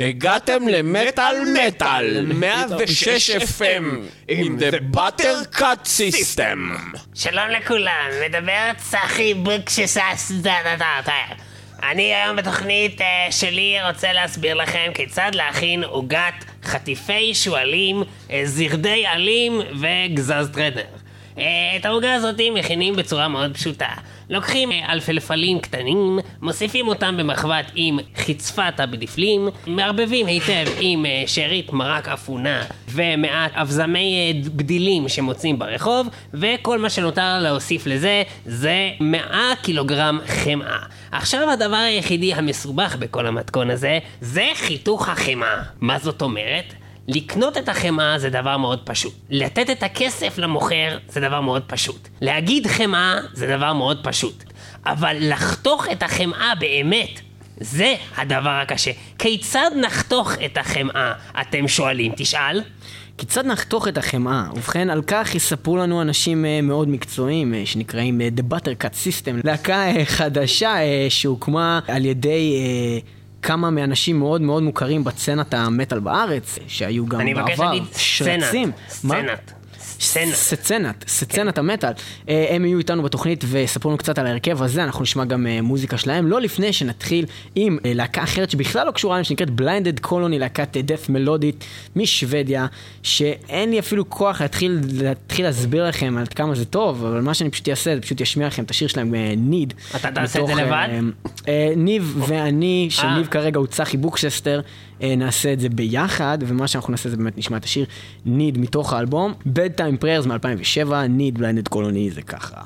הגעתם למטאל מטאל, 106 FM, עם The Buttercut System. שלום לכולם, מדבר צחי בוקשסס דדדדד. אני היום בתוכנית אה, שלי רוצה להסביר לכם כיצד להכין עוגת חטיפי שועלים, אה, זרדי עלים וגזז טרנר. אה, את העוגה הזאת מכינים בצורה מאוד פשוטה. לוקחים אה, אלפלפלים קטנים, מוסיפים אותם במחבת עם חצפת הבדיפלים, מערבבים היטב עם אה, שארית מרק אפונה ומעט אבזמי אה, בדילים שמוצאים ברחוב, וכל מה שנותר להוסיף לזה זה 100 קילוגרם חמאה. עכשיו הדבר היחידי המסובך בכל המתכון הזה זה חיתוך החמאה. מה זאת אומרת? לקנות את החמאה זה דבר מאוד פשוט. לתת את הכסף למוכר זה דבר מאוד פשוט. להגיד חמאה זה דבר מאוד פשוט. אבל לחתוך את החמאה באמת, זה הדבר הקשה. כיצד נחתוך את החמאה? אתם שואלים, תשאל. כיצד נחתוך את החמאה? ובכן, על כך יספרו לנו אנשים אה, מאוד מקצועיים אה, שנקראים אה, The Buttercut System, להקה חדשה שהוקמה על ידי... כמה מאנשים מאוד מאוד מוכרים בצנת המטאל בארץ, שהיו גם אני מבקש בעבר להגיד שרצים. סצנת. סצנת. סצנת. סצנת, סצנת המטאל. אה, הם יהיו איתנו בתוכנית ויספרו לנו קצת על ההרכב הזה, אנחנו נשמע גם אה, מוזיקה שלהם. לא לפני שנתחיל עם אה, להקה אחרת שבכלל לא קשורה להם, שנקראת Blinded Colony, להקת death מלודית משוודיה, שאין לי אפילו כוח להתחיל, להתחיל להסביר לכם עד כמה זה טוב, אבל מה שאני פשוט אעשה זה פשוט אשמיע לכם את השיר שלהם, Need. אתה תעשה את זה לבד? ניב ואני, אה. שניב כרגע הוא צחי בוקשסטר, נעשה את זה ביחד, ומה שאנחנו נעשה זה באמת נשמע את השיר Need מתוך האלבום. Bedtime Prayers מ-2007, Need Blinded Colony זה ככה.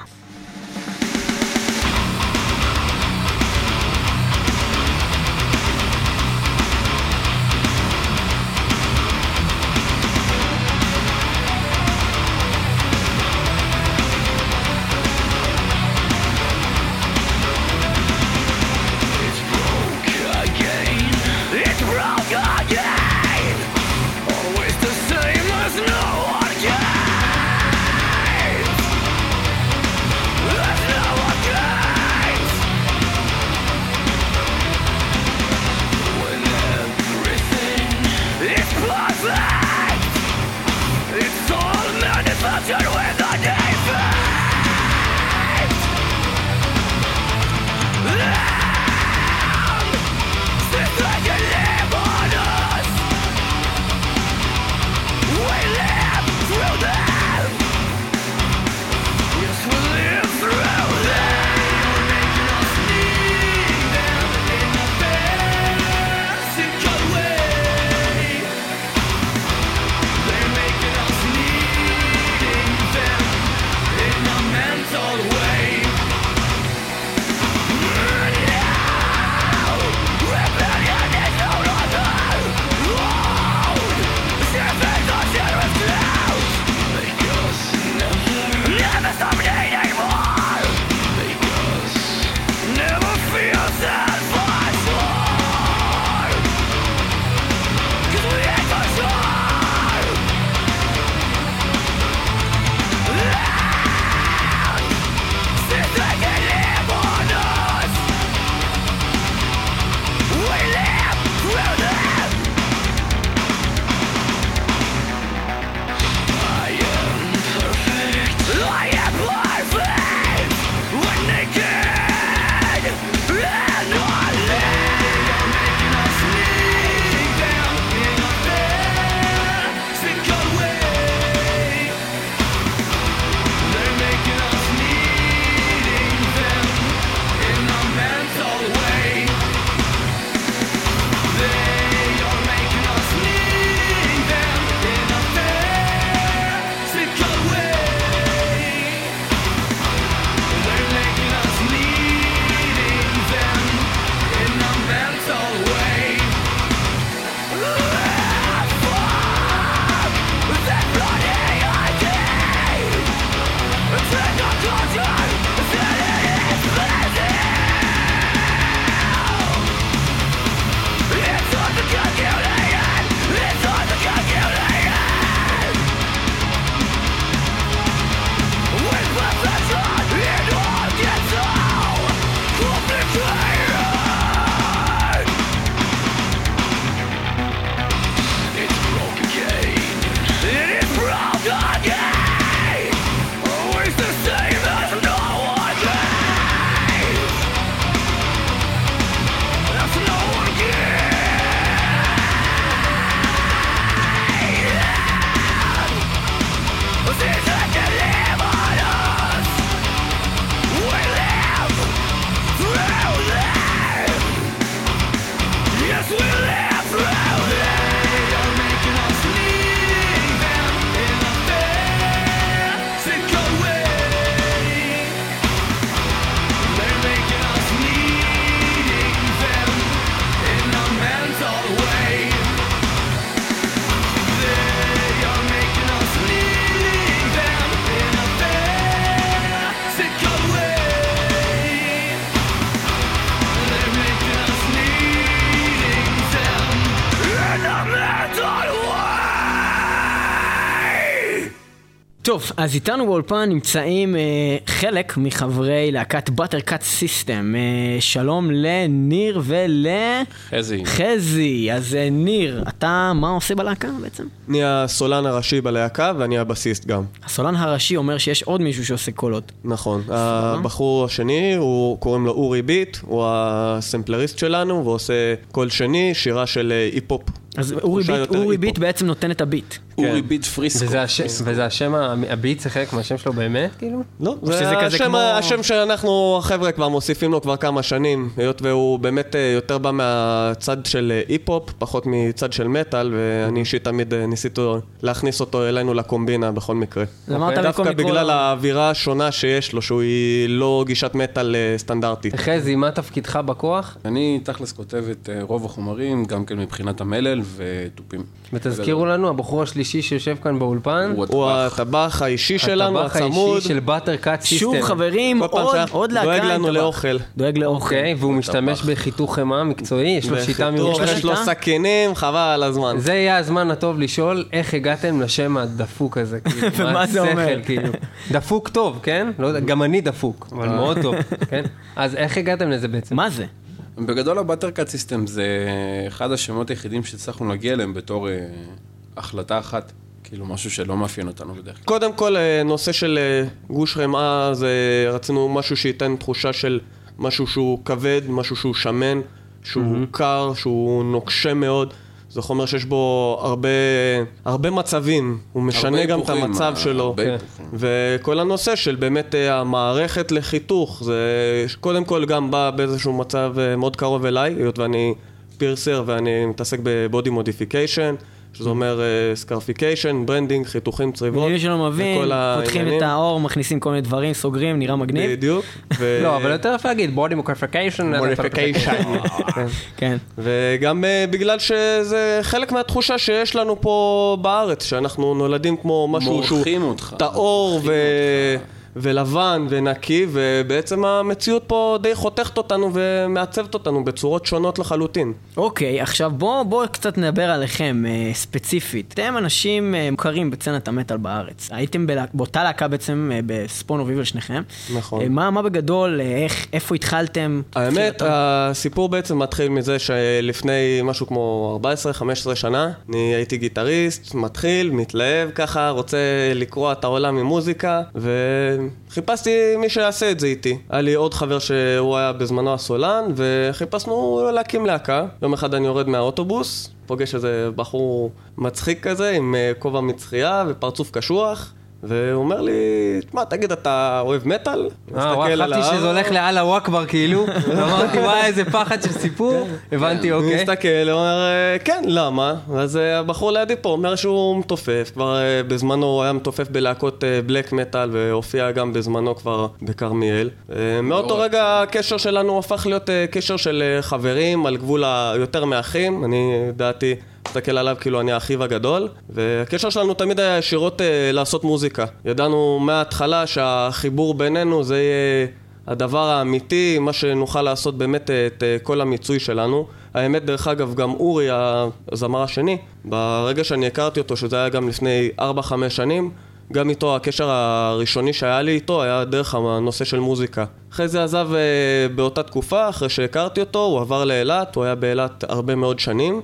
טוב, אז איתנו באולפן נמצאים אה, חלק מחברי להקת Buttercut System. אה, שלום לניר ול... חזי. חזי. אז אה, ניר, אתה מה עושה בלהקה בעצם? אני הסולן הראשי בלהקה ואני הבסיסט גם. הסולן הראשי אומר שיש עוד מישהו שעושה קולות. נכון. הבחור השני, הוא קוראים לו אורי ביט, הוא הסמפלריסט שלנו, ועושה קול שני, שירה של אה, היפ-הופ. אז אורי ביט, אורי. ביט בעצם נותן את הביט. אורי ביט פריסקו. וזה הש- וזה השם, הביט זה חלק מהשם שלו באמת, כאילו? לא, זה השם, שאנחנו, החבר'ה, כבר מוסיפים לו כבר כמה שנים, היות והוא באמת אה, יותר בא מהצד של אה, היפ-הופ, פחות מצד של מטאל, ואני אישית תמיד אה, ניסיתי להכניס אותו אלינו לקומבינה בכל מקרה. אוקיי. דווקא בגלל האווירה השונה שיש לו, שהיא לא גישת מטאל אה, סטנדרטית. חזי, מה תפקידך בכוח? אני תכלס כותב את אה, רוב החומרים, גם כן מבחינת המלל ותופים. ותזכירו לנו, הבחור השלישי שיושב כאן באולפן, הוא הטבח. הטבח האישי שלנו, הטבח הצמוד. האישי של Butter Cut System. שוב חברים, עוד, להקה. דואג לנו. לאוכל. דואג לאוכל. אוקיי, והוא משתמש בחיתוך חמאה מקצועי, יש לו שיטה מיוחדת. יש לו? סכינים, חבל על הזמן. זה יהיה הזמן הטוב לשאול איך הגעתם לשם הדפוק הזה, כאילו, ומה מה זה אומר? כאילו. דפוק טוב, כן? לא גם אני דפוק, אבל מאוד טוב, כן? אז איך הגעתם לזה בעצם? מה זה? בגדול הבטרקאט סיסטם זה אחד השמות היחידים שהצלחנו להגיע אליהם בתור אה, החלטה אחת. כאילו משהו שלא מאפיין אותנו בדרך כלל. קודם כל, אה, נושא של אה, גוש חמאה, זה רצינו משהו שייתן תחושה של משהו שהוא כבד, משהו שהוא שמן, שהוא קר, שהוא נוקשה מאוד. זה חומר שיש בו הרבה, הרבה מצבים, הוא משנה הרבה גם את המצב אה, שלו. הרבה כן. וכל הנושא של באמת אה, המערכת לחיתוך, זה קודם כל גם בא באיזשהו מצב אה, מאוד קרוב אליי, היות ואני piercer ואני מתעסק ב body modification, שזה אומר scarification, branding, חיתוכים, צריבות. למי שלא מבין, פותחים את. העור, מכניסים כל מיני דברים, סוגרים, נראה מגניב. בדיוק. לא, אבל יותר יפה להגיד body modification. Modification. כן. וגם אה, בגלל שזה חלק מהתחושה שיש לנו פה בארץ, שאנחנו נולדים כמו משהו שהוא מורחים אותך. טהור מורחים ו... ולבן ונקי, ובעצם המציאות פה די חותכת אותנו ומעצבת אותנו בצורות שונות לחלוטין. אוקיי, עכשיו בואו בוא קצת נדבר עליכם אה, ספציפית. אתם אנשים אה, מוכרים בצנת המטאל בארץ. הייתם בלה, באותה להקה בעצם אה, בספון אוביבל שניכם. נכון. אה, מה, מה בגדול, אה, איך, איפה התחלתם? האמת? הסיפור בעצם מתחיל מזה שלפני משהו כמו 14-15 שנה, אני הייתי גיטריסט, מתחיל, מתלהב ככה, רוצה לקרוע את העולם עם מוזיקה, וחיפשתי מי שיעשה את זה איתי. היה לי עוד חבר שהוא היה בזמנו הסולן, וחיפשנו להקים להקה. יום אחד אני יורד מהאוטובוס, פוגש איזה בחור מצחיק כזה, עם אה, כובע מצחייה ופרצוף קשוח. והוא אומר לי, תשמע, תגיד, אתה אוהב מטאל? אה, וואי, חשבתי. שזה הולך לאללה וואכבר כאילו, ואמרתי וואי איזה פחד של סיפור, הבנתי הוא אוקיי. מסתכל, הוא אומר, "אה, כן, למה? אז אה, הבחור לידי פה אומר שהוא מתופף, כבר אה, בזמנו הוא היה מתופף בלהקות בלק מטאל, והופיע גם בזמנו כבר בכרמיאל. מאותו רק רגע הקשר שלנו הפך להיות קשר של חברים, על גבול היותר מאחים, אני דעתי... מסתכל עליו כאילו אני האחיו הגדול, והקשר שלנו תמיד היה ישירות אה, לעשות מוזיקה. ידענו מההתחלה שהחיבור בינינו זה יהיה הדבר האמיתי, מה שנוכל לעשות באמת אה, את אה, כל המיצוי שלנו. האמת, דרך אגב, גם אורי, הזמר השני, ברגע שאני הכרתי אותו, שזה היה גם לפני 4-5 שנים, גם איתו, הקשר הראשוני שהיה לי איתו היה דרך הנושא של מוזיקה. אחרי זה עזב אה, באותה תקופה, אחרי שהכרתי אותו, הוא עבר לאילת, הוא היה באילת הרבה מאוד שנים.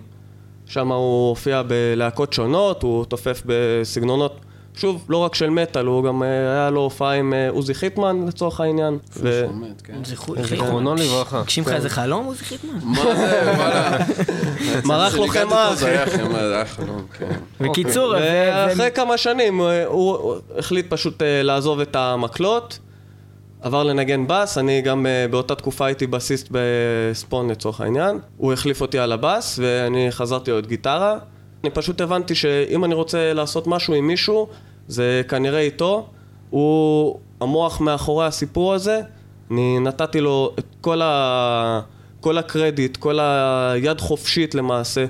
שם הוא הופיע בלהקות שונות, הוא תופף בסגנונות, שוב, לא רק של מטאל, הוא גם אה, היה לו הופעה עם אה, עוזי חיטמן לצורך העניין. ו... שהוא מת, כן. זיכרונו לברכה. הגשים לך איזה חלום, עוזי חיטמן? מה זה, וואלה. מרח לו חמאה, כן. בקיצור, ואחרי כמה שנים אה, הוא החליט פשוט לעזוב את המקלות, עבר לנגן בס, אני גם אה, באותה תקופה הייתי בסיסט בספון לצורך העניין. הוא החליף אותי על הבס ואני חזרתי עוד גיטרה. אני פשוט הבנתי שאם אני רוצה לעשות משהו עם מישהו, זה כנראה איתו. הוא המוח מאחורי הסיפור הזה. אני נתתי לו את כל, ה... כל הקרדיט, כל היד חופשית למעשה.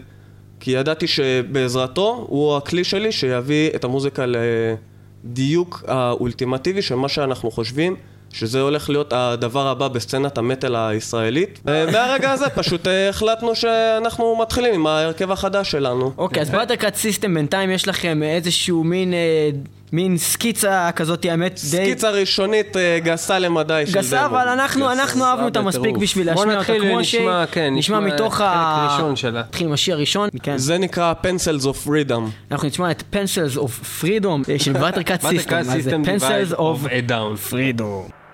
כי ידעתי שבעזרתו הוא הכלי שלי שיביא את המוזיקה לדיוק האולטימטיבי של מה שאנחנו חושבים שזה הולך להיות הדבר הבא בסצנת המטאל הישראלית. ומהרגע הזה פשוט אה, החלטנו שאנחנו מתחילים עם ההרכב החדש שלנו. אוקיי, אז באטרקאט סיסטם בינתיים יש לכם איזשהו מין, אה, מין סקיצה כזאת, האמת, די סקיצה ראשונית אה, גסה למדי של דמו. גסה, אבל אנחנו, אנחנו אהבנו אותה מספיק. בשביל בוא להשמיע אותה נתחיל כמו ונשמע, שהיא. כן, נשמע מתוך חלק ה... ראשון שלה. נתחיל עם השיר הראשון, כן. זה נקרא Pencils of Freedom. אנחנו נשמע את Pencils of Freedom אה, של Buttercut System. זה System Pencils Divide of of a Down. Freedom.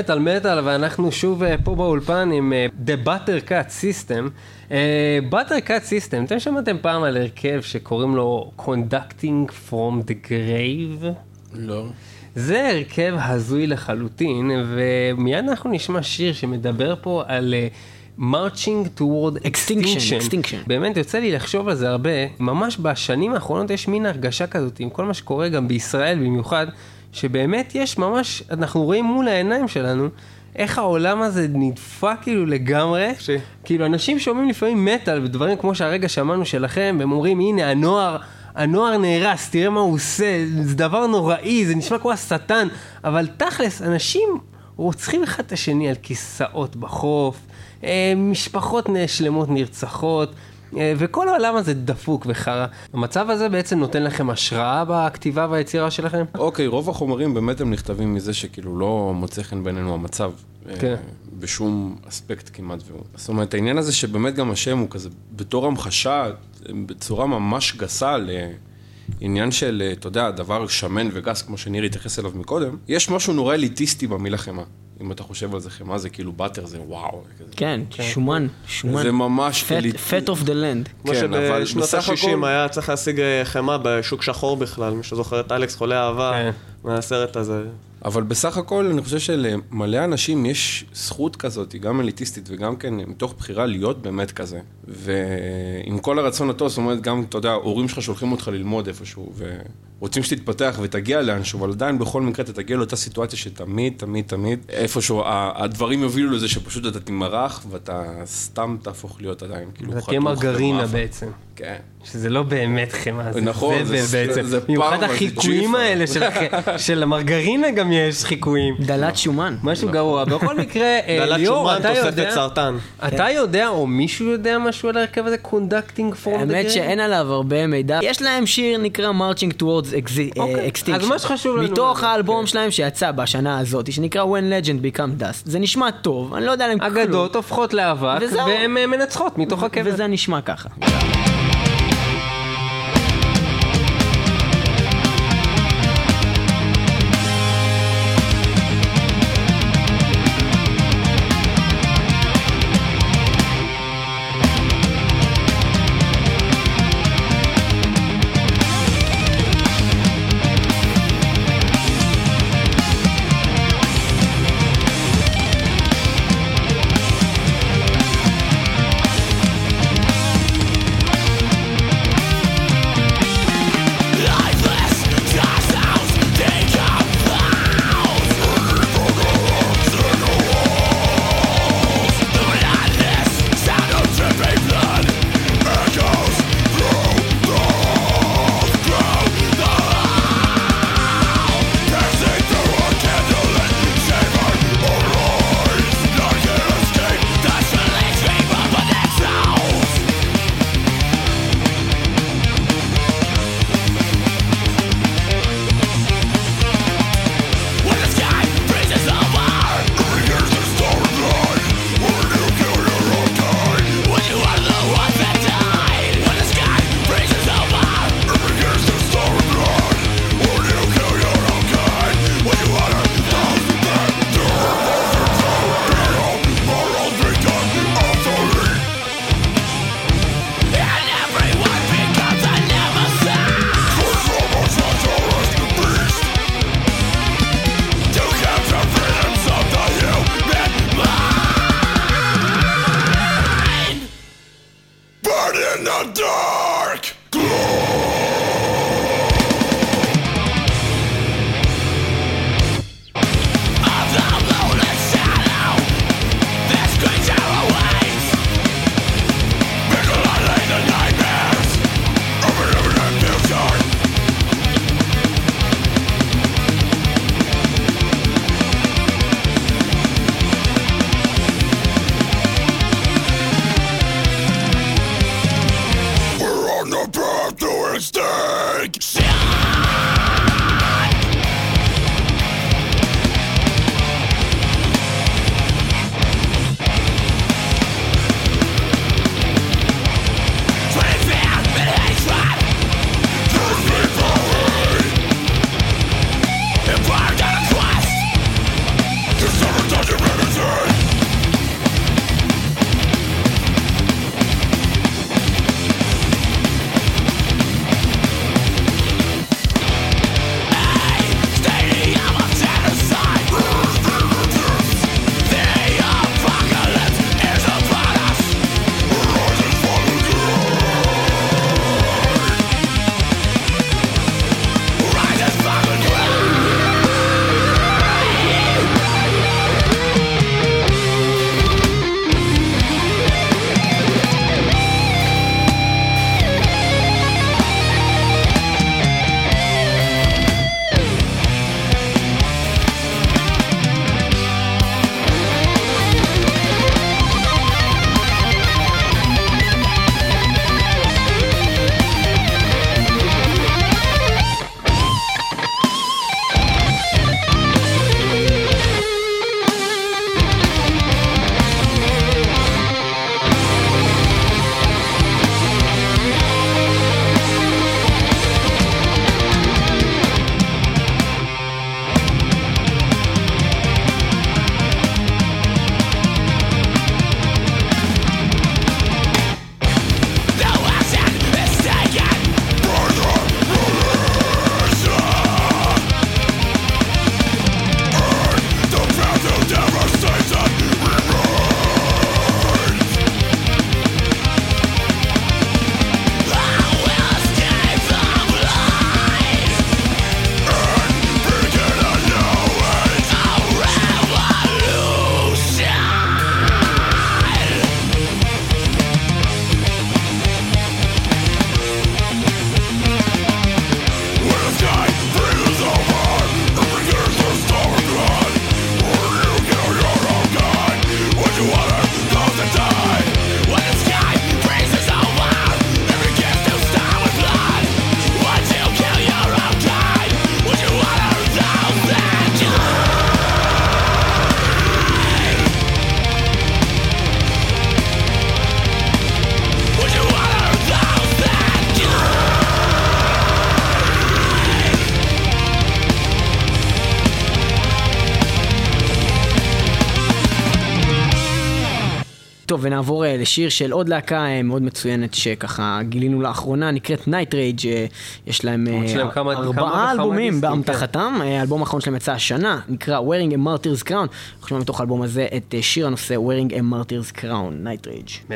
מטאל מטאל, ואנחנו שוב אה, פה באולפן עם אה, The Buttercut System. אה, Buttercut System, אתם שמעתם פעם על הרכב שקוראים לו Conducting from the Grave? לא. זה הרכב הזוי לחלוטין, ומיד אנחנו נשמע שיר שמדבר פה על Marching toward Extinction, extinction. extinction. באמת יוצא לי לחשוב על זה הרבה. ממש בשנים האחרונות יש מין הרגשה כזאת, עם כל מה שקורה גם בישראל במיוחד, שבאמת יש ממש, אנחנו רואים מול העיניים שלנו. איך העולם הזה נדפק כאילו לגמרי, ש- כאילו אנשים שומעים לפעמים מטאל ודברים כמו שהרגע שמענו שלכם, והם אומרים הנה הנוער, הנוער נהרס, תראה מה הוא עושה, זה דבר נוראי, זה נשמע כמו השטן, אבל תכלס, אנשים רוצחים אחד את השני על כיסאות בחוף, אה, משפחות שלמות נרצחות. אה, וכל העולם הזה דפוק וחרא. המצב הזה בעצם נותן לכם השראה בכתיבה והיצירה שלכם? אוקיי, רוב החומרים באמת הם נכתבים מזה שכאילו לא מוצא חן בעינינו המצב. כן. אה, בשום אספקט כמעט והוא. זאת אומרת, העניין הזה שבאמת גם השם הוא כזה, בתור המחשה, בצורה ממש גסה לעניין של, אה, אתה יודע, דבר שמן וגס, כמו שניר התייחס אליו מקודם, יש משהו נורא אליטיסטי במילה חמאה. אם אתה חושב על זה, חמאה זה כאילו באטר, זה וואו. כזה. כן, שומן, שומן. זה ממש Fat- אליט- fat of the land. כמו כן, אבל שבשנות בסך ה-60 הכל- היה צריך להשיג אה, חמאה בשוק שחור בכלל, מי שזוכר את אלכס חולה אהבה כן. מהסרט הזה. אבל בסך הכל אני חושב שלמלא אנשים יש זכות כזאת, גם אליטיסטית וגם כן מתוך בחירה להיות באמת כזה. ועם כל הרצון הטוב, זאת אומרת גם, אתה יודע, הורים שלך שולחים אותך ללמוד איפשהו, ורוצים שתתפתח ותגיע לאנשהו, אבל עדיין בכל מקרה אתה תגיע לאותה סיטואציה שתמיד, תמיד, תמיד, איפשהו הדברים יובילו לזה שפשוט אתה תמרח ואתה סתם תהפוך להיות עדיין, כאילו, אתה חתוך תהיה מרגרינה. בעצם. כן. שזה לא באמת חמאה, זה נכון, זבל זה- בעצם. זה במיוחד פרמה, זה החיקויים. האלה של הח- של המרגרינה גם יש חיקויים. דלת שומן. משהו גרוע. בכל מקרה, אה, דלת ליאור, שומן, אתה תוספת יודע, סרטן. אתה יודע, או מישהו יודע משהו על ההרכב הזה, Conducting from the האמת? שאין עליו הרבה מידע. יש להם שיר נקרא Marching Towards אוקיי, אה, Extinction. אז מה שחשוב לנו מתוך האלבום כן. שלהם שיצא בשנה הזאת, שנקרא When Legend Become Dust. זה נשמע טוב, אני לא יודע עליהם כלום. אגדות הופכות לאבק. והן אה, מנצחות מתוך הקבר. וזה נשמע ככה. טוב, ונעבור אה, לשיר של עוד להקה אה, מאוד מצוינת שככה גילינו לאחרונה, נקראת Night Rage, אה, יש להם ארבעה אלבומים דיסקים, באמתחתם, האלבום האחרון שלהם יצא השנה, נקרא Wearing a Martyr's Crown, אנחנו שומעים מתוך האלבום הזה את שיר הנושא Wearing a Martyr's Crown, Night Rage.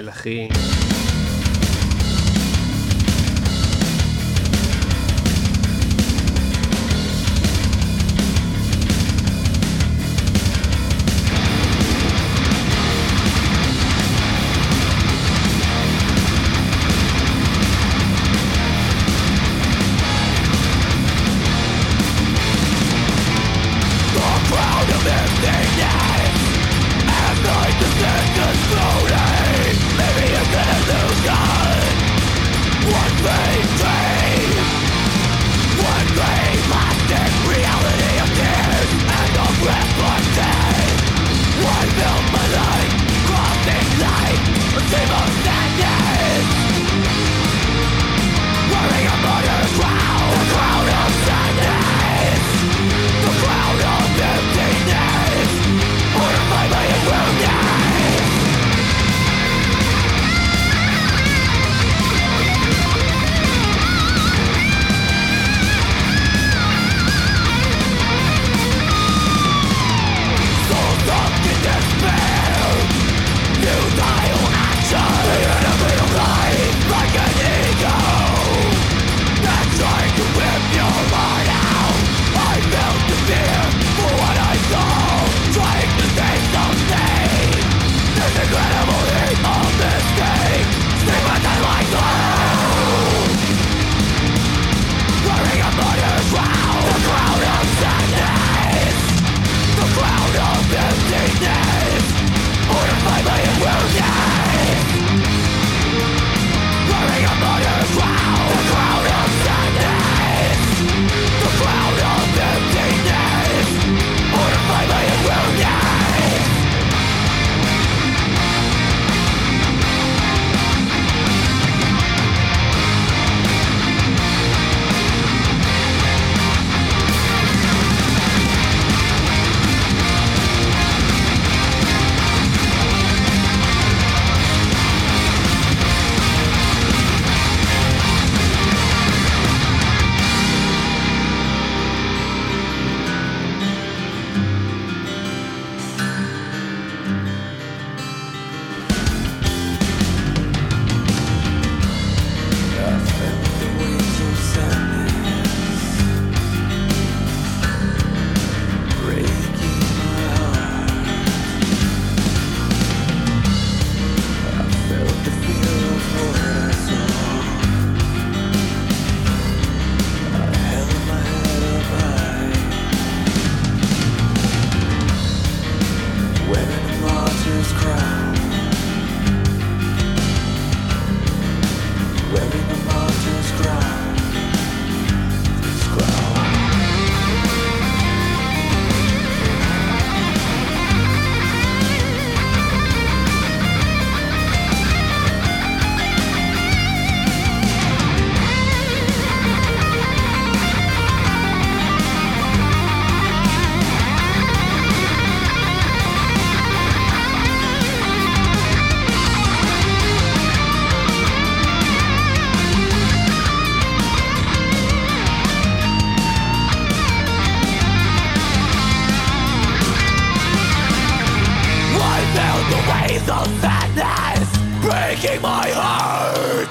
madness breaking my heart.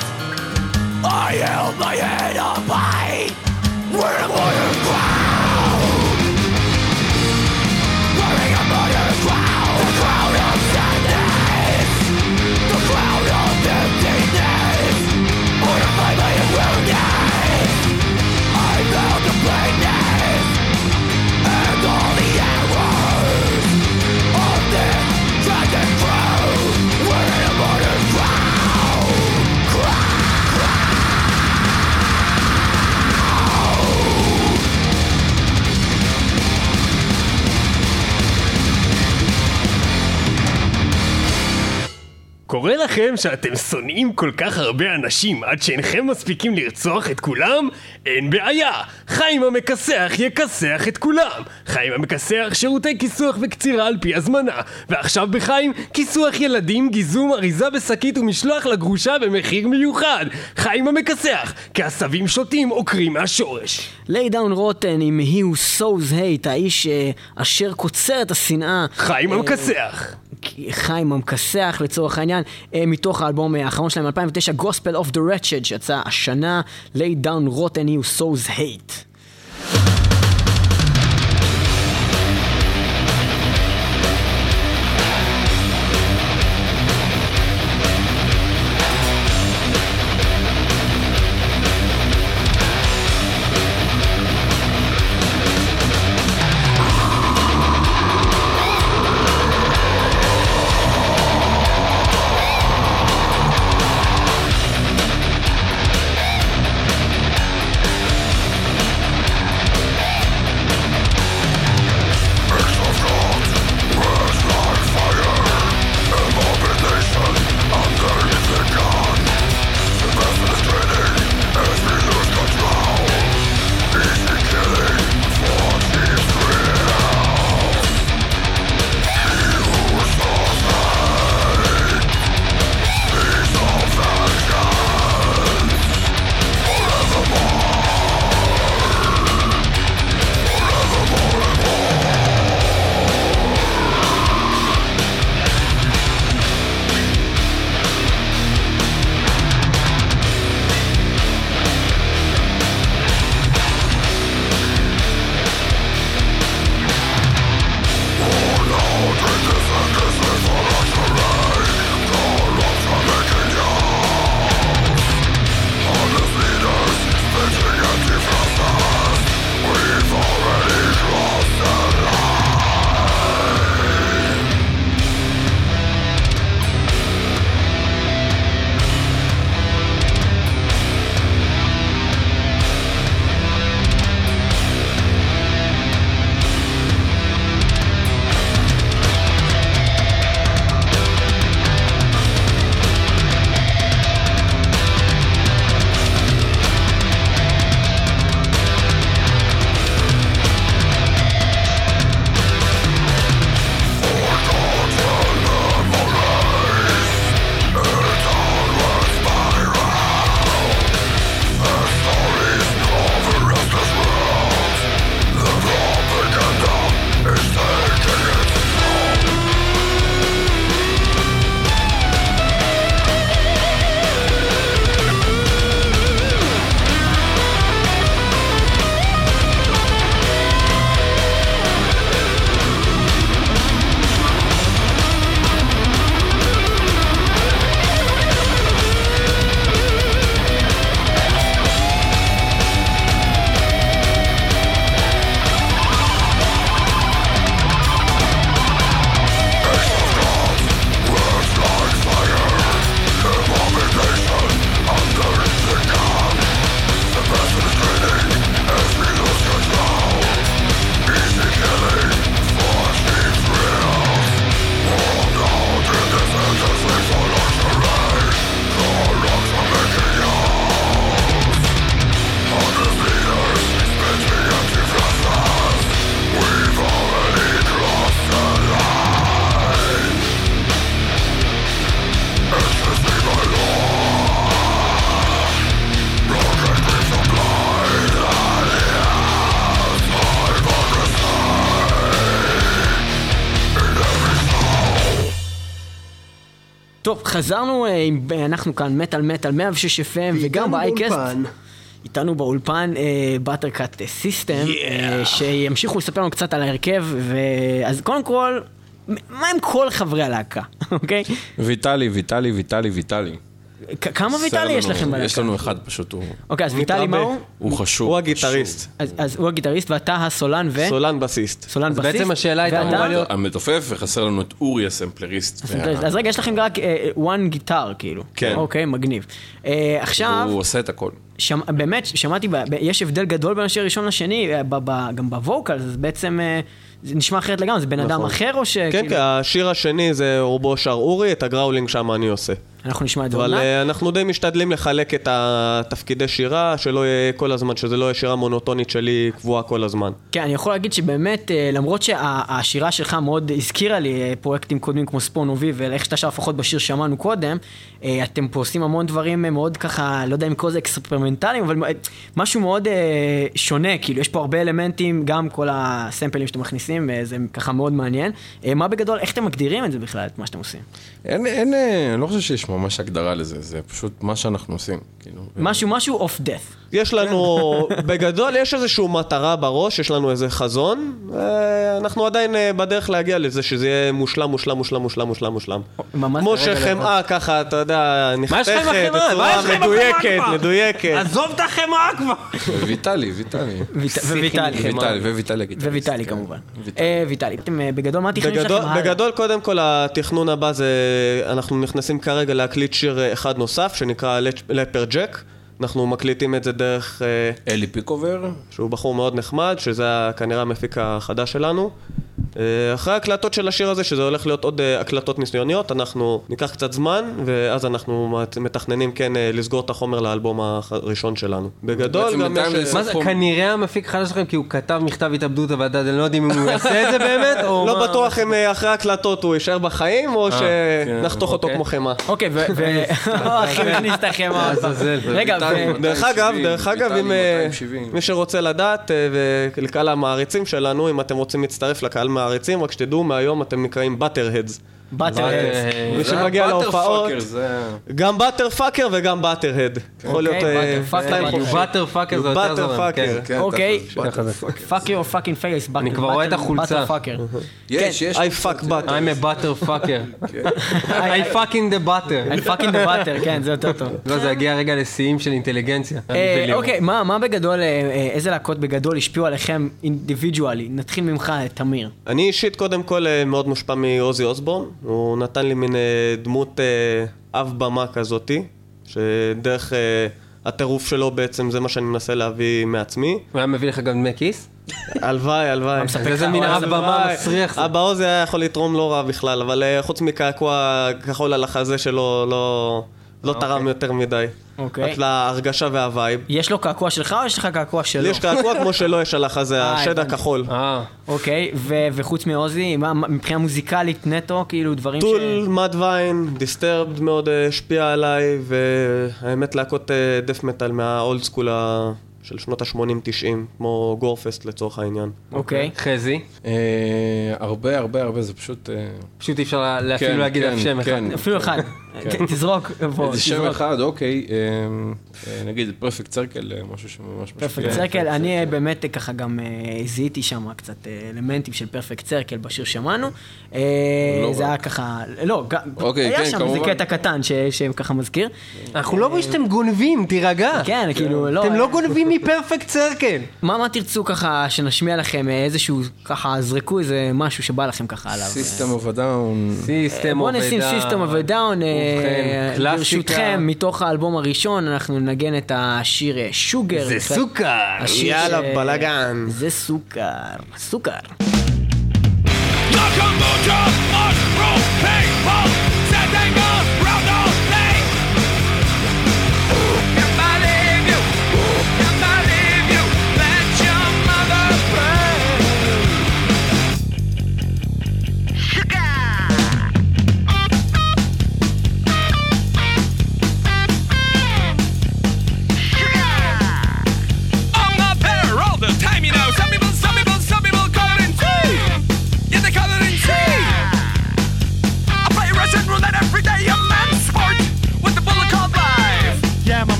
I held my head up high. Where am I? לכם שאתם שונאים כל כך הרבה אנשים עד שאינכם מספיקים לרצוח את כולם? אין בעיה! חיים המכסח יכסח את כולם! חיים המכסח שירותי כיסוח וקצירה על פי הזמנה ועכשיו בחיים כיסוח ילדים, גיזום, אריזה בשקית ומשלוח לגרושה במחיר מיוחד! חיים המכסח! כי עשבים שוטים עוקרים מהשורש! ליי דאון רוטן עם He Who Sows Hate, האיש אה, אשר קוצר את השנאה. חיים אה, המכסח! חיים המכסח לצורך העניין, אה, מתוך האלבום האחרון שלהם 2009, Gospel of the Wretched, שיצא השנה, Lay Down Rotten You Sows Hate. חזרנו, אה, אנחנו כאן מטאל מטאל 106 FM וגם ב icast. איתנו באולפן Buttercut System, שימשיכו לספר לנו קצת על ההרכב, אז קודם כל, מה עם כל חברי הלהקה, אוקיי? ויטלי, ויטלי, ויטלי, ויטלי. כמה ויטלי יש לכם בלהקה? יש לנו אחד פשוט, הוא- אוקיי, אז ויטלי מה הוא? הוא חשוב. הוא הגיטריסט, אז- הוא הגיטריסט ואתה הסולן ו... סולן בסיסט. סולן בסיסט. בעצם השאלה הייתה אמורה להיות- המתופף, וחסר לנו את אורי הסמפלריסט. אז רגע, יש לכם רק אה, one גיטר, כאילו. כן. אוקיי, מגניב. אה, עכשיו... הוא עושה את הכל. שמ, באמת, שמעתי, יש הבדל גדול בין השיר הראשון לשני, אה, ב, ב, גם בווקל, אז בעצם אה, זה נשמע אחרת לגמרי, זה בן אדם נכון. אחר או ש... כן, כאילו- כן, השיר השני זה רובו שר אורי, את הגראולינג שם אני עושה. אנחנו נשמע את זה אבל. אה, אנחנו די משתדלים לחלק את התפקידי שירה, שלא יהיה כל הזמן, שזה לא יהיה שירה מונוטונית שלי קבועה כל הזמן. כן, אני יכול להגיד שבאמת, אה, למרות שהשירה שלך מאוד הזכירה לי אה, פרויקטים קודמים כמו ספורן אובי, ואיך שאתה שר לפחות בשיר שמענו קודם, אתם פה עושים המון דברים מאוד ככה, לא יודע אם לקרוא לזה אקספרימנטליים, אבל משהו מאוד שונה, כאילו, יש פה הרבה אלמנטים, גם כל הסמפלים שאתם מכניסים, זה ככה מאוד מעניין. מה בגדול, איך אתם מגדירים את זה בכלל, את מה שאתם עושים? אין, אין, אני לא חושב שיש ממש הגדרה לזה, זה פשוט מה שאנחנו עושים. כאילו, משהו, משהו of death. יש לנו, בגדול, יש איזושהי מטרה בראש, יש לנו איזה חזון, ואנחנו עדיין אה, בדרך להגיע לזה שזה יהיה מושלם, מושלם, מושלם, מושלם, מושלם, מושלם. ממש כמו שחמאה ככה, אתה יודע, נחתכת בצורה מדויקת? מדויקת. עזוב את החמאה כבר! ויטלי, ויטלי. ויט- וויטלי. ויטלי, וויטלי הגיטריסט, וויטלי כן. כמובן. ויטלי. אה, אה, בגדול, מה התכנון שלכם? הלאה? בגדול, קודם כל, התכנון הבא זה, אנחנו נכנסים כרגע להקליט שיר אה, אחד נוסף, שנקרא Leper Jack. אנחנו מקליטים את זה דרך, אה, אלי פיקובר, שהוא בחור מאוד נחמד, שזה כנראה המפיק החדש שלנו. אה, אחרי ההקלטות של השיר הזה, שזה הולך להיות עוד אה, הקלטות ניסיוניות, אנחנו ניקח קצת זמן, ואז אנחנו מת- מתכננים כן אה, לסגור את החומר לאלבום הראשון שלנו. בגדול גם יש... זה- מה זה, כנראה המפיק חדש שלכם כי הוא כתב מכתב התאבדות, אבל עדיין לא יודעים אם הוא יעשה את זה באמת, או לא מה? בטוח אם אחרי ההקלטות הוא יישאר בחיים, או שנחתוך אותו אוקיי. כמו חמאה. אוקיי, ו... או, אחי מכניס את החמאה. רגע, דרך אגב, דרך אגב, אם 270. מי שרוצה לדעת, ולקהל המעריצים שלנו, אם אתם רוצים להצטרף לקהל מעריצים, רק שתדעו, מהיום אתם נקראים butter-heads. Butter. אה, מי שמגיע להופעות, fucker. גם butter fucker וגם butter-head. יכול להיות... אוקיי, אה, butter fucker, butter חופשי. butter fucker זה יותר butter זמן. Fucker. כן. כן, אוקיי. Butter fucker. fuck your fucking face. אני כבר רואה את החולצה. יש, יש. I fuck butter. I'm a butter fucker. I fucking the butter. I fucking the butter, כן, זה יותר טוב. לא, זה יגיע רגע לשיאים של אינטליגנציה. אה. אוקיי, מה בגדול, אה, אה, איזה להקות בגדול השפיעו עליכם אינדיבידואלי? נתחיל ממך, תמיר. אני אישית קודם כל אה, מאוד מושפע מעוזי אוסבורן, הוא נתן לי מין אה, דמות אה, אב במה כזאתי, שדרך אה, הטירוף שלו בעצם זה מה שאני מנסה להביא מעצמי. הוא היה מביא לך גם דמי כיס? הלוואי, הלוואי. איזה מין אב במה. מסריח זה. אבא עוזי היה יכול לתרום לא רע בכלל, אבל חוץ מקעקוע כחול על החזה שלו, לא, לא תרם יותר מדי. אוקיי. רק להרגשה וה vibe. יש לו קעקוע שלך או יש לך קעקוע שלו? לי יש קעקוע כמו שלו יש על החזה, אה, השד. הכחול. אה, אוקיי, ו- וחוץ מאוזי, מבחינה מוזיקלית נטו, כאילו דברים ש... Tool, Mudvayne, Disturbed מאוד אה, השפיע עליי, והאמת להקות death metal מה old school ה- של שנות ה-80-90, כמו Gorefest לצורך העניין. אוקיי. חזי. אה, הרבה, הרבה, הרבה, זה פשוט... אה, פשוט אי אפשר אפילו כן, להגיד כן, אף שם אחד. כן. אפילו אחד. תזרוק, בוא, איזה שם. אחד, אוקיי, אה, נגיד פרפקט סרקל, משהו שממש פרפקט סרקל, אני באמת ככה גם זיהיתי שם קצת אלמנטים של פרפקט סרקל בשיר שמענו. לא זה. היה ככה, לא, אוקיי, היה כן, שם איזה. קטע קטן שככה מזכיר. אנחנו לא רואים שאתם גונבים, תירגע. כן, כאילו, לא. אתם לא גונבים מפרפקט סרקל. מה מה תרצו ככה שנשמיע לכם אה, איזשהו, ככה, זרקו איזה משהו שבא לכם ככה עליו. System of a Down. System בוא נשים System of a Down, ובכן, קלאסיקה. ברשותכם, מתוך האלבום הראשון, אנחנו ננגן את השיר אה, Sugar. זה סוכר. השיר יאללה, ש- בלאגן. זה סוכר, סוכר.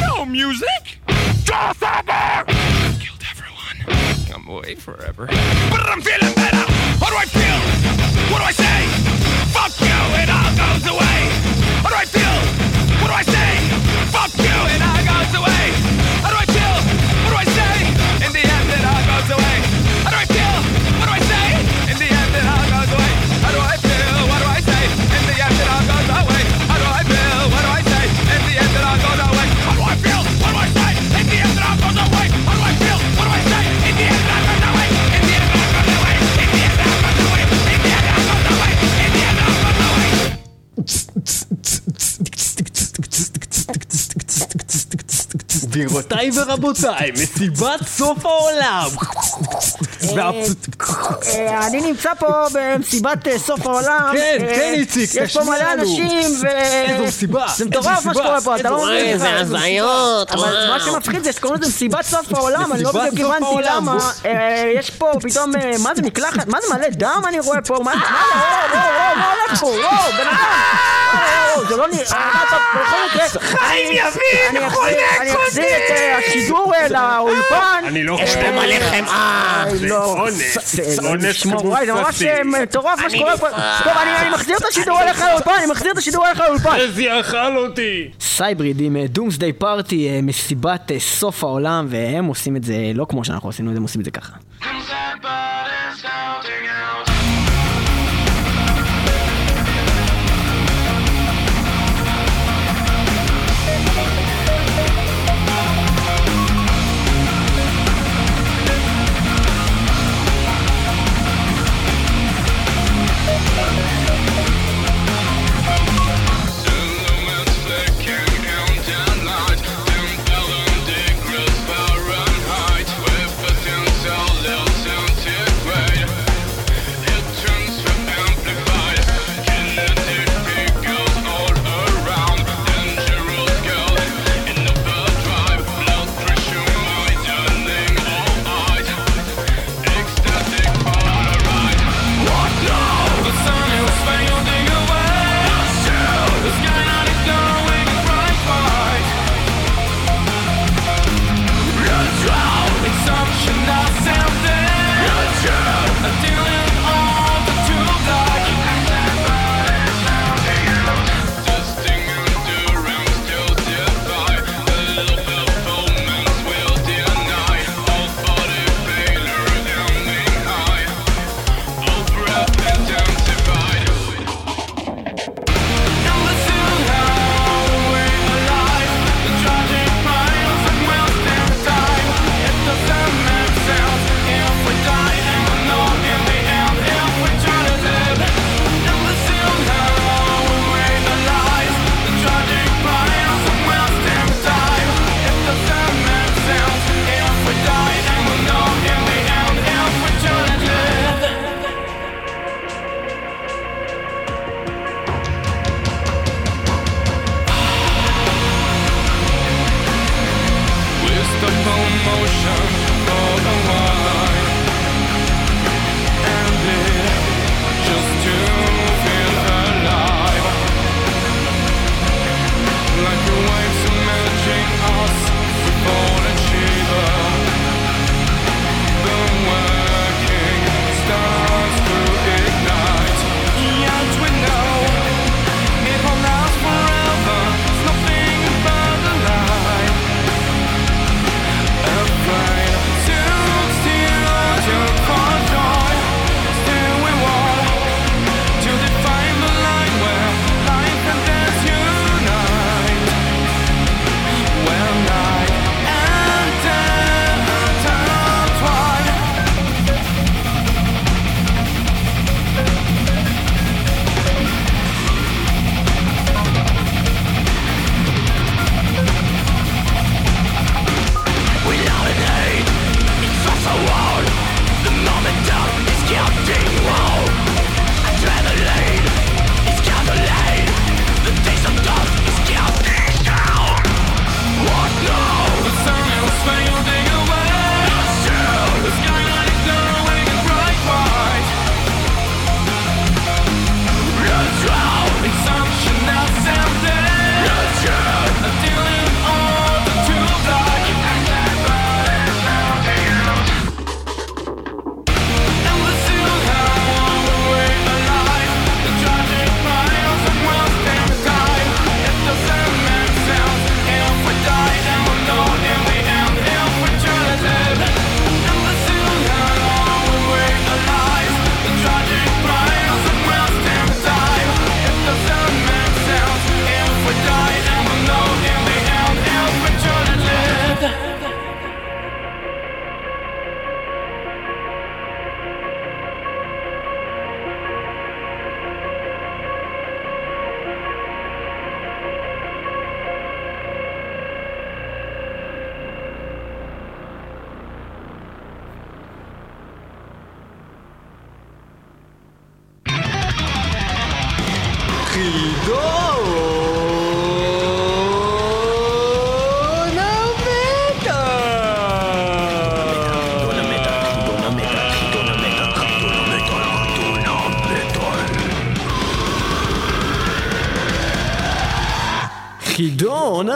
No music! Ever! Killed everyone. I'm away forever. But I'm feeling better! How do I feel? What do I say? Fuck you, it all goes away! How do I feel? What do I say? Fuck you, it all goes away! גבירותיי ורבותיי, מסיבת סוף העולם! אה, אני נמצא פה במסיבת אה, סוף העולם. כן, אה, כן, איציק, יש פה מלא. אנשים ו... איזו מסיבה, זה מטורף מה שקורה פה, אתה לא איזה- מבין. זה בכלל, הזיות, אבל מה שמפחיד זה שקוראים לזה מסיבת סוף העולם, אני לא בדיוק הבנתי למה. אה, יש פה פתאום, אה, מה זה מקלחת? מה זה מלא דם אני רואה פה? מה זה? מה הולך פה? וואו, בן אדם. זה לא נראה. אה. חיים יבין, אני אחזיר את אה, השידור אה, לאולפן. אני לא יש פה מלא חמאה! לא, זה- לשמור, וואי, זה ממש אה, מטורף מה שקורה פה. טוב, אני מחזיר את השידור אליך לאולפן, אני מחזיר את השידור אליך לאולפן. איזה יאכל אותי! סייבריד עם דומסדיי פארטי, מסיבת אה, סוף העולם, והם עושים את זה לא כמו שאנחנו עשינו את זה, הם עושים את זה ככה. motion for the while.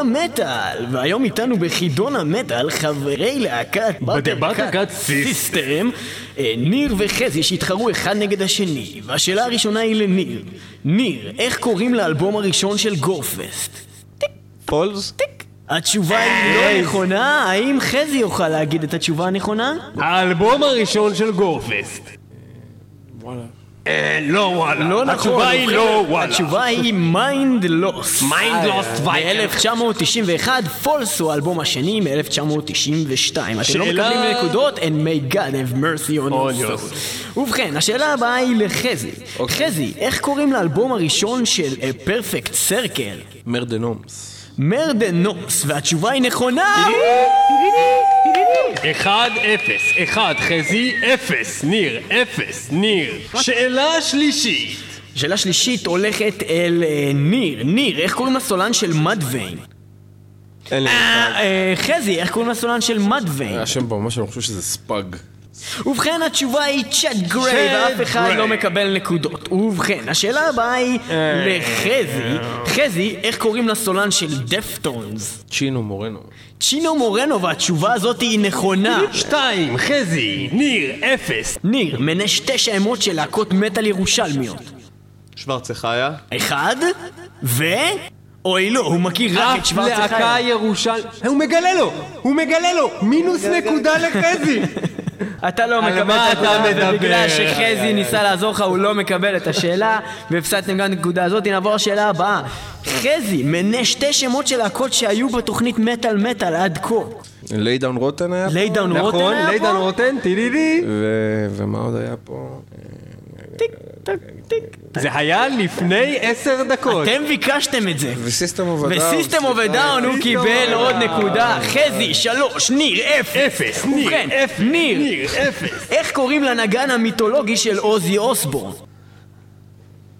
המטאל, והיום איתנו בחידון המטאל חברי להקת Buttercut System, אה, ניר וחזי שהתחרו אחד נגד השני, והשאלה הראשונה היא לניר. ניר, איך קוראים לאלבום הראשון של Gorefest? False? התשובה היא לא נכונה, האם חזי יוכל להגיד את התשובה הנכונה? האלבום הראשון של Gorefest. אה, לא וואלה. לא נכון. התשובה היא לא וואלה. התשובה היא Mindloss. Mindloss Viking. ב-1991, False הוא האלבום השני מ-1992. אתם לא מקבלים נקודות, and may God have mercy on your your soul. ובכן, השאלה הבאה היא לחזי. חזי, איך קוראים לאלבום הראשון של A Perfect Circle? מרדנומס. מרדנוס, והתשובה היא נכונה! 1-0, 1, חזי, 0, ניר, 0, ניר. שאלה שלישית. שאלה שלישית הולכת אל אה, ניר. ניר, איך קוראים לסולן של מדוויין? אין לי מושג. אה, חזי, איך קוראים לסולן של מדוויין? השם פה ממש אני חושב שזה ספאג. ובכן התשובה היא צ'אט גריי, ואף אחד. לא מקבל נקודות. ובכן, השאלה הבאה היא לחזי. חזי, איך קוראים לסולן של דפטונס? צ'ינו מורנו. צ'ינו מורנו, והתשובה הזאת היא נכונה. 2, חזי, ניר, 0. ניר, מנה שתי שמות של להקות מטאל ירושלמיות. שוורצה חיה. אחד, ו... אוי לא, הוא מכיר רק את אף שוורצה להקה חיה. ירושל... הוא מגלה לו! הוא מגלה לו! מינוס נקודה לחזי! אתה לא על מקבל מה את אתה הנקודה, מדבר? ובגלל שחזי ניסה לעזור לך, הוא לא מקבל את השאלה, והפסדתם גם את הנקודה הזאת. נעבור לשאלה הבאה. חזי, מנה שתי שמות של להקות שהיו בתוכנית מטאל מטאל עד כה. ליידאון רוטן היה פה? ליידאון רוטן נכון, היה לידן פה? רוטן, טילילי. ו- ומה עוד היה פה? טק, טיק. זה היה לפני עשר דקות. אתם ביקשתם את זה. ו System of a Down. ו System of a Down הוא קיבל עוד נקודה. חזי, שלוש, ניר, אפס. אפס, ניר, ובכן, אפס, ניר, ניר, אפס. איך קוראים לנגן המיתולוגי של אוזי אוסבורן?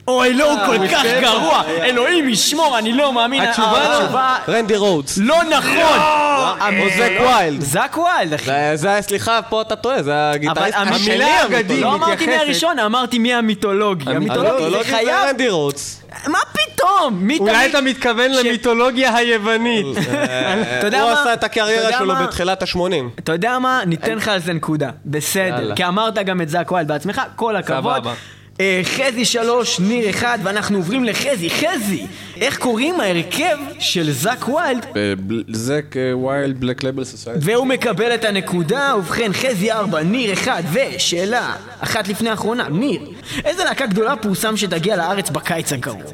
אוי, לא, הוא כל כך. גרוע! אלוהים ישמור, אני לא מאמין. התשובה- התשובה... רנדי רודס. לא נכון! או זק ויילד. זאק ויילד, אחי. זה- זה, סליחה, פה אתה טועה, זה הגיטריסט אבל השני המילה המיתולוגי. אגדי לא אמרתי מתייחסת- מהראשון, אמרתי מי המיתולוגי. המיתולוגי המיתולוגי זה זה חייב... רנדי רודס. מה פתאום? מי אולי תמיד- אתה מתכוון ש- למיתולוגיה היוונית. אתה יודע הוא מה? עשה את הקריירה שלו מה? בתחילת ה-80. אתה יודע מה? ניתן לך על זה נקודה. בסדר. יאללה. כי אמרת גם את זאק ויילד בעצמך, כל הכבוד. סבבה. אה, חזי שלוש, ניר אחד, ואנחנו עוברים לחזי. חזי, איך קוראים ההרכב של זאק ויילד? זק ויילד Black Label Society. והוא מקבל את הנקודה, ובכן חזי ארבע, ניר אחד, ושאלה אחת לפני האחרונה, ניר, איזה להקה גדולה פורסם שתגיע לארץ בקיץ הקרוב?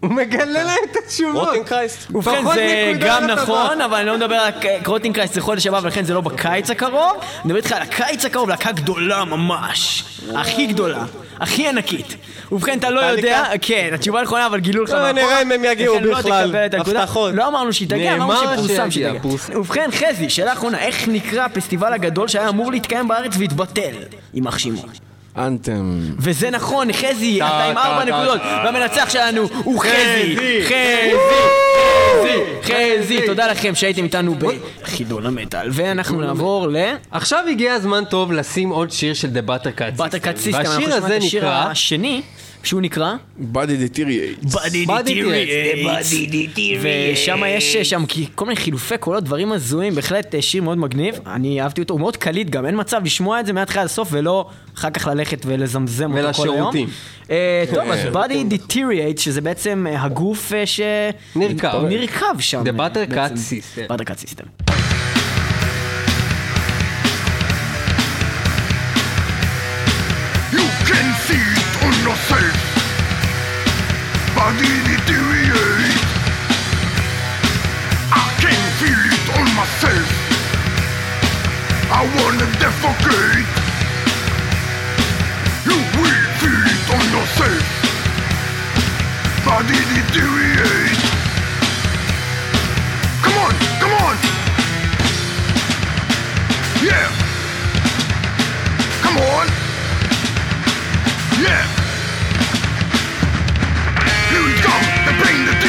הוא מגלה להם את התשובות. Rotting Christ. ובכן זה גם. נכון, אבל אני לא מדבר על Rotting Christ זה חודש הבא ולכן זה לא בקיץ הקרוב אני מדבר איתך על הקיץ הקרוב, להקה גדולה ממש הכי גדולה, הכי ענקית ובכן אתה לא יודע, כן, התשובה נכונה אבל גילו לך לא, מאחורה. נראה אם הם יגיעו לא בכלל. הבטחות. לא אמרנו שהיא תגיע, אמרנו שפורסם שהיא. תגיע ובכן חזי, שאלה אחרונה, איך נקרא הפסטיבל הגדול שהיה אמור להתקיים בארץ והתבטל? יימח שמו אנתם. וזה נכון, חזי, אתה עם ארבע נקודות. והמנצח שלנו הוא חזי, חזי. חזי, חזי, תודה לכם שהייתם איתנו בחידון המטאל, ואנחנו נעבור ל... עכשיו הגיע הזמן טוב לשים עוד שיר של The Buttercut System. Buttercut System, אנחנו והשיר הזה את השיר נקרא... השני, שהוא נקרא Body Deteriorates. Body Deteriorates, ושם יש שם כל מיני חילופי קולות, דברים הזויים, בהחלט אה, שיר מאוד מגניב, אני אהבתי אותו, הוא מאוד קליט גם, אין מצב לשמוע את זה מההתחלה לסוף ולא אחר כך ללכת ולזמזם אותו כל היום. ולשירותים. אה, טוב, אז Body Deteriorates, שזה בעצם אה, הגוף ש... נרקב. נרקב שם. The Buttercut. System. Buttercut System. Deteriorate. I can feel it on myself. I wanna defecate. You will feel it on yourself. everything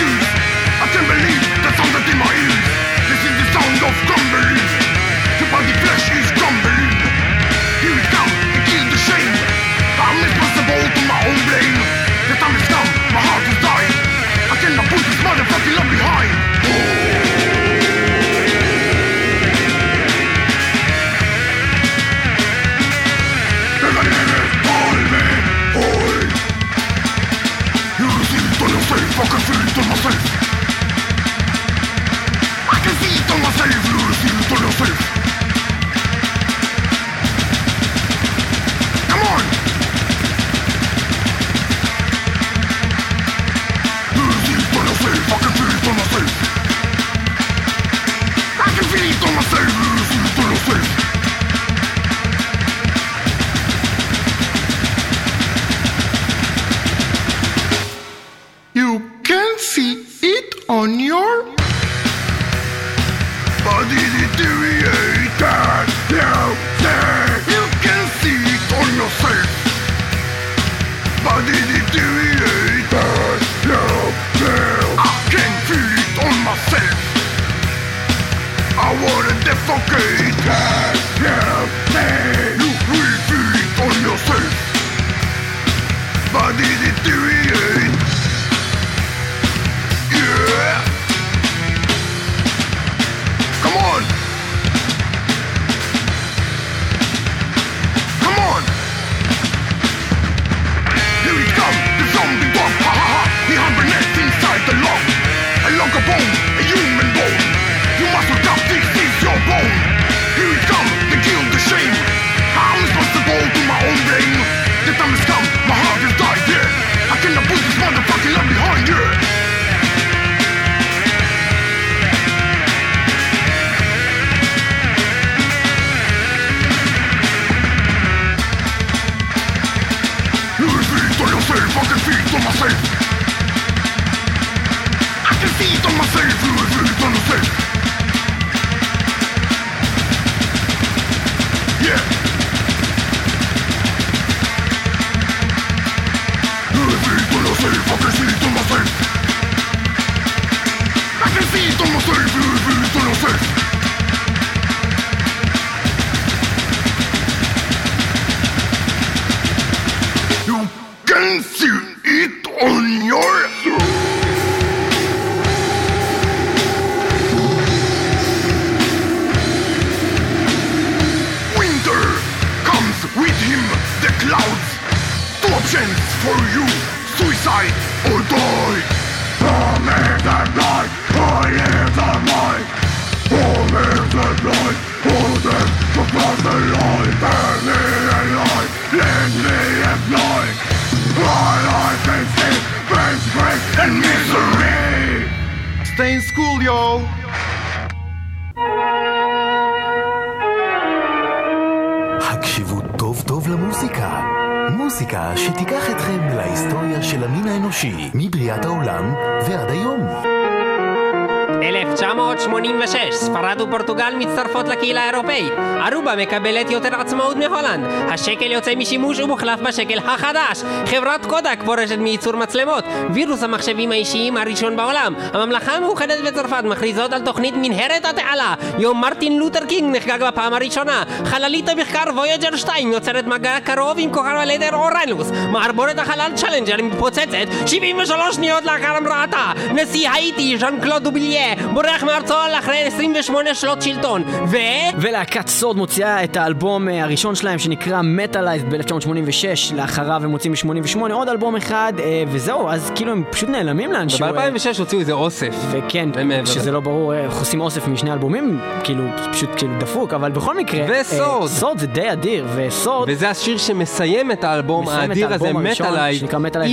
מקבלת יותר עצמאות מהולנד. השקל יוצא משימוש ומוחלף בשקל החדש. חברת קודק פורשת מייצור מצלמות. וירוס המחשבים האישיים הראשון בעולם. הממלכה המאוחדת וצרפת מכריזות על תוכנית מנהרת התעלה. יום מרטין לותר קינג נחגג בפעם הראשונה. חללית המחקר וויג'ר 2 יוצרת מגע קרוב עם כוכב הלכת אורנוס. מעבורת החלל צ'לנג'ר מתפוצצת 73 שניות לאחר המראתה. נשיא האיטי ז'אן קלוד דובליה בורח מארצו אחרי 28 שנות שלטון. ו... ולהקת Sword מוציאה את האלבום אה, הראשון שלהם שנקרא Metalized ב-1986, לאחריו הם מוציאים ב-88 עוד אלבום אחד, אה, וזהו, אז כאילו הם פשוט נעלמים לאנשהו. אה, ב-2006 הוציאו איזה אוסף. וכן, שזה. לא ברור איך עושים אוסף משני אלבומים, כאילו, פשוט כאילו דפוק, אבל בכל מקרה... ו Sword. אה, Sword זה די אדיר, ו Sword... וזה השיר שמסיים את האלבום האדיר הזה, Metalized,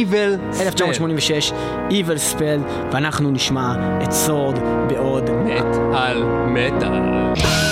Evil 1986, Evil Spell, ואנחנו נשמע את סורד בעוד מטאל מטאל.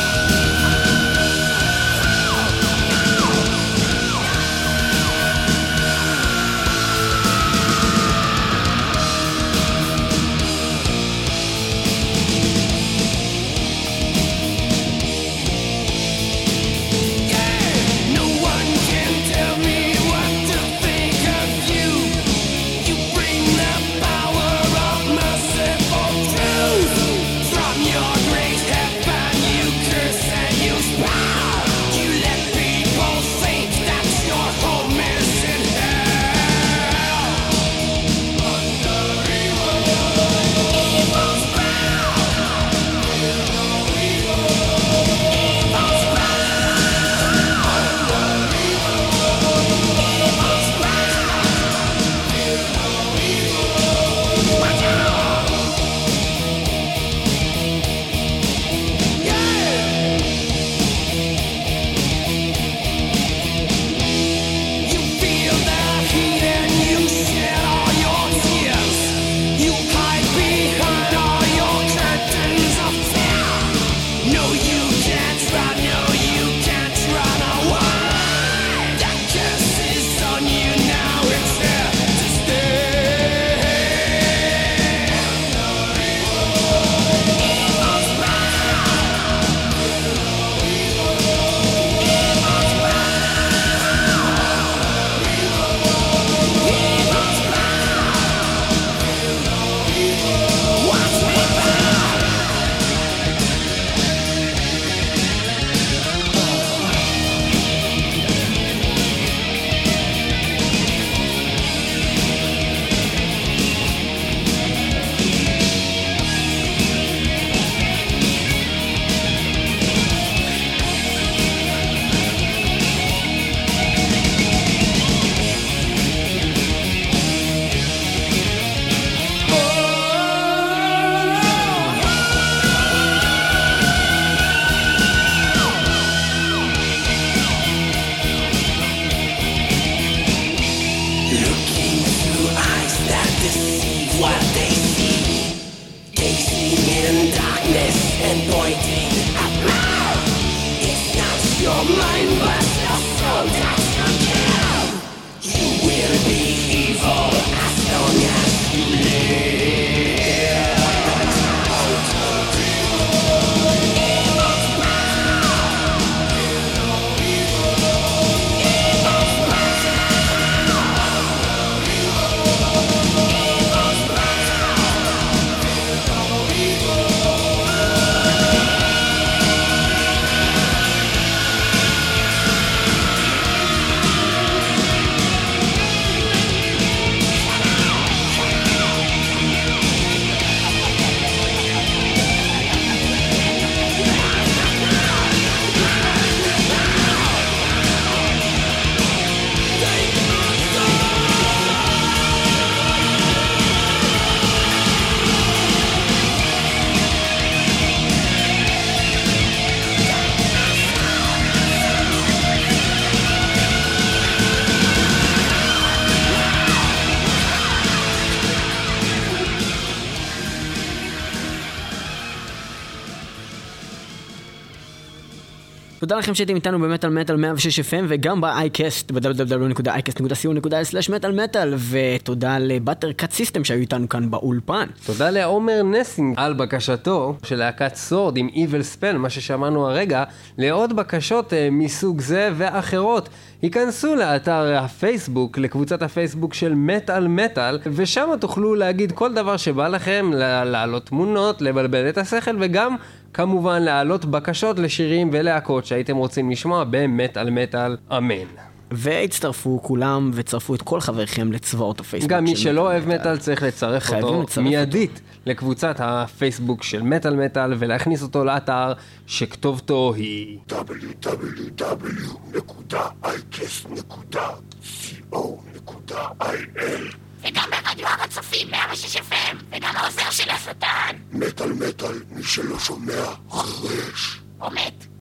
תודה לכם שהייתם איתנו במטאל מטאל 106 FM וגם ב-iCast, ב-www.icast.co.il/מטאל מטאל ותודה ל Buttercut System שהיו איתנו כאן באולפן. תודה לעומר נסינג על בקשתו של להקת Sword עם Evil Spell, מה ששמענו הרגע, לעוד בקשות אה, מסוג זה ואחרות. היכנסו לאתר הפייסבוק, לקבוצת הפייסבוק של מטאל מטאל, ושם תוכלו להגיד כל דבר שבא לכם, לה- להעלות תמונות, לבלבל את השכל, וגם כמובן להעלות בקשות לשירים ולהקות שהייתם רוצים לשמוע במטאל מטאל, אמן. והצטרפו כולם וצרפו את כל חבריכם לצבאות הפייסבוק גם מי של שלא אוהב מטאל. צריך לצרף אותו לצרף מיידית לקבוצת הפייסבוק של מטאל מטאל ולהכניס אותו לאתר שכתובתו היא www.icast.co.il וגם ברדיו הר הצופים 106 FM, וגם העוזר של השטן. מטאל מטאל, מי שלא שומע, חירש. או מת.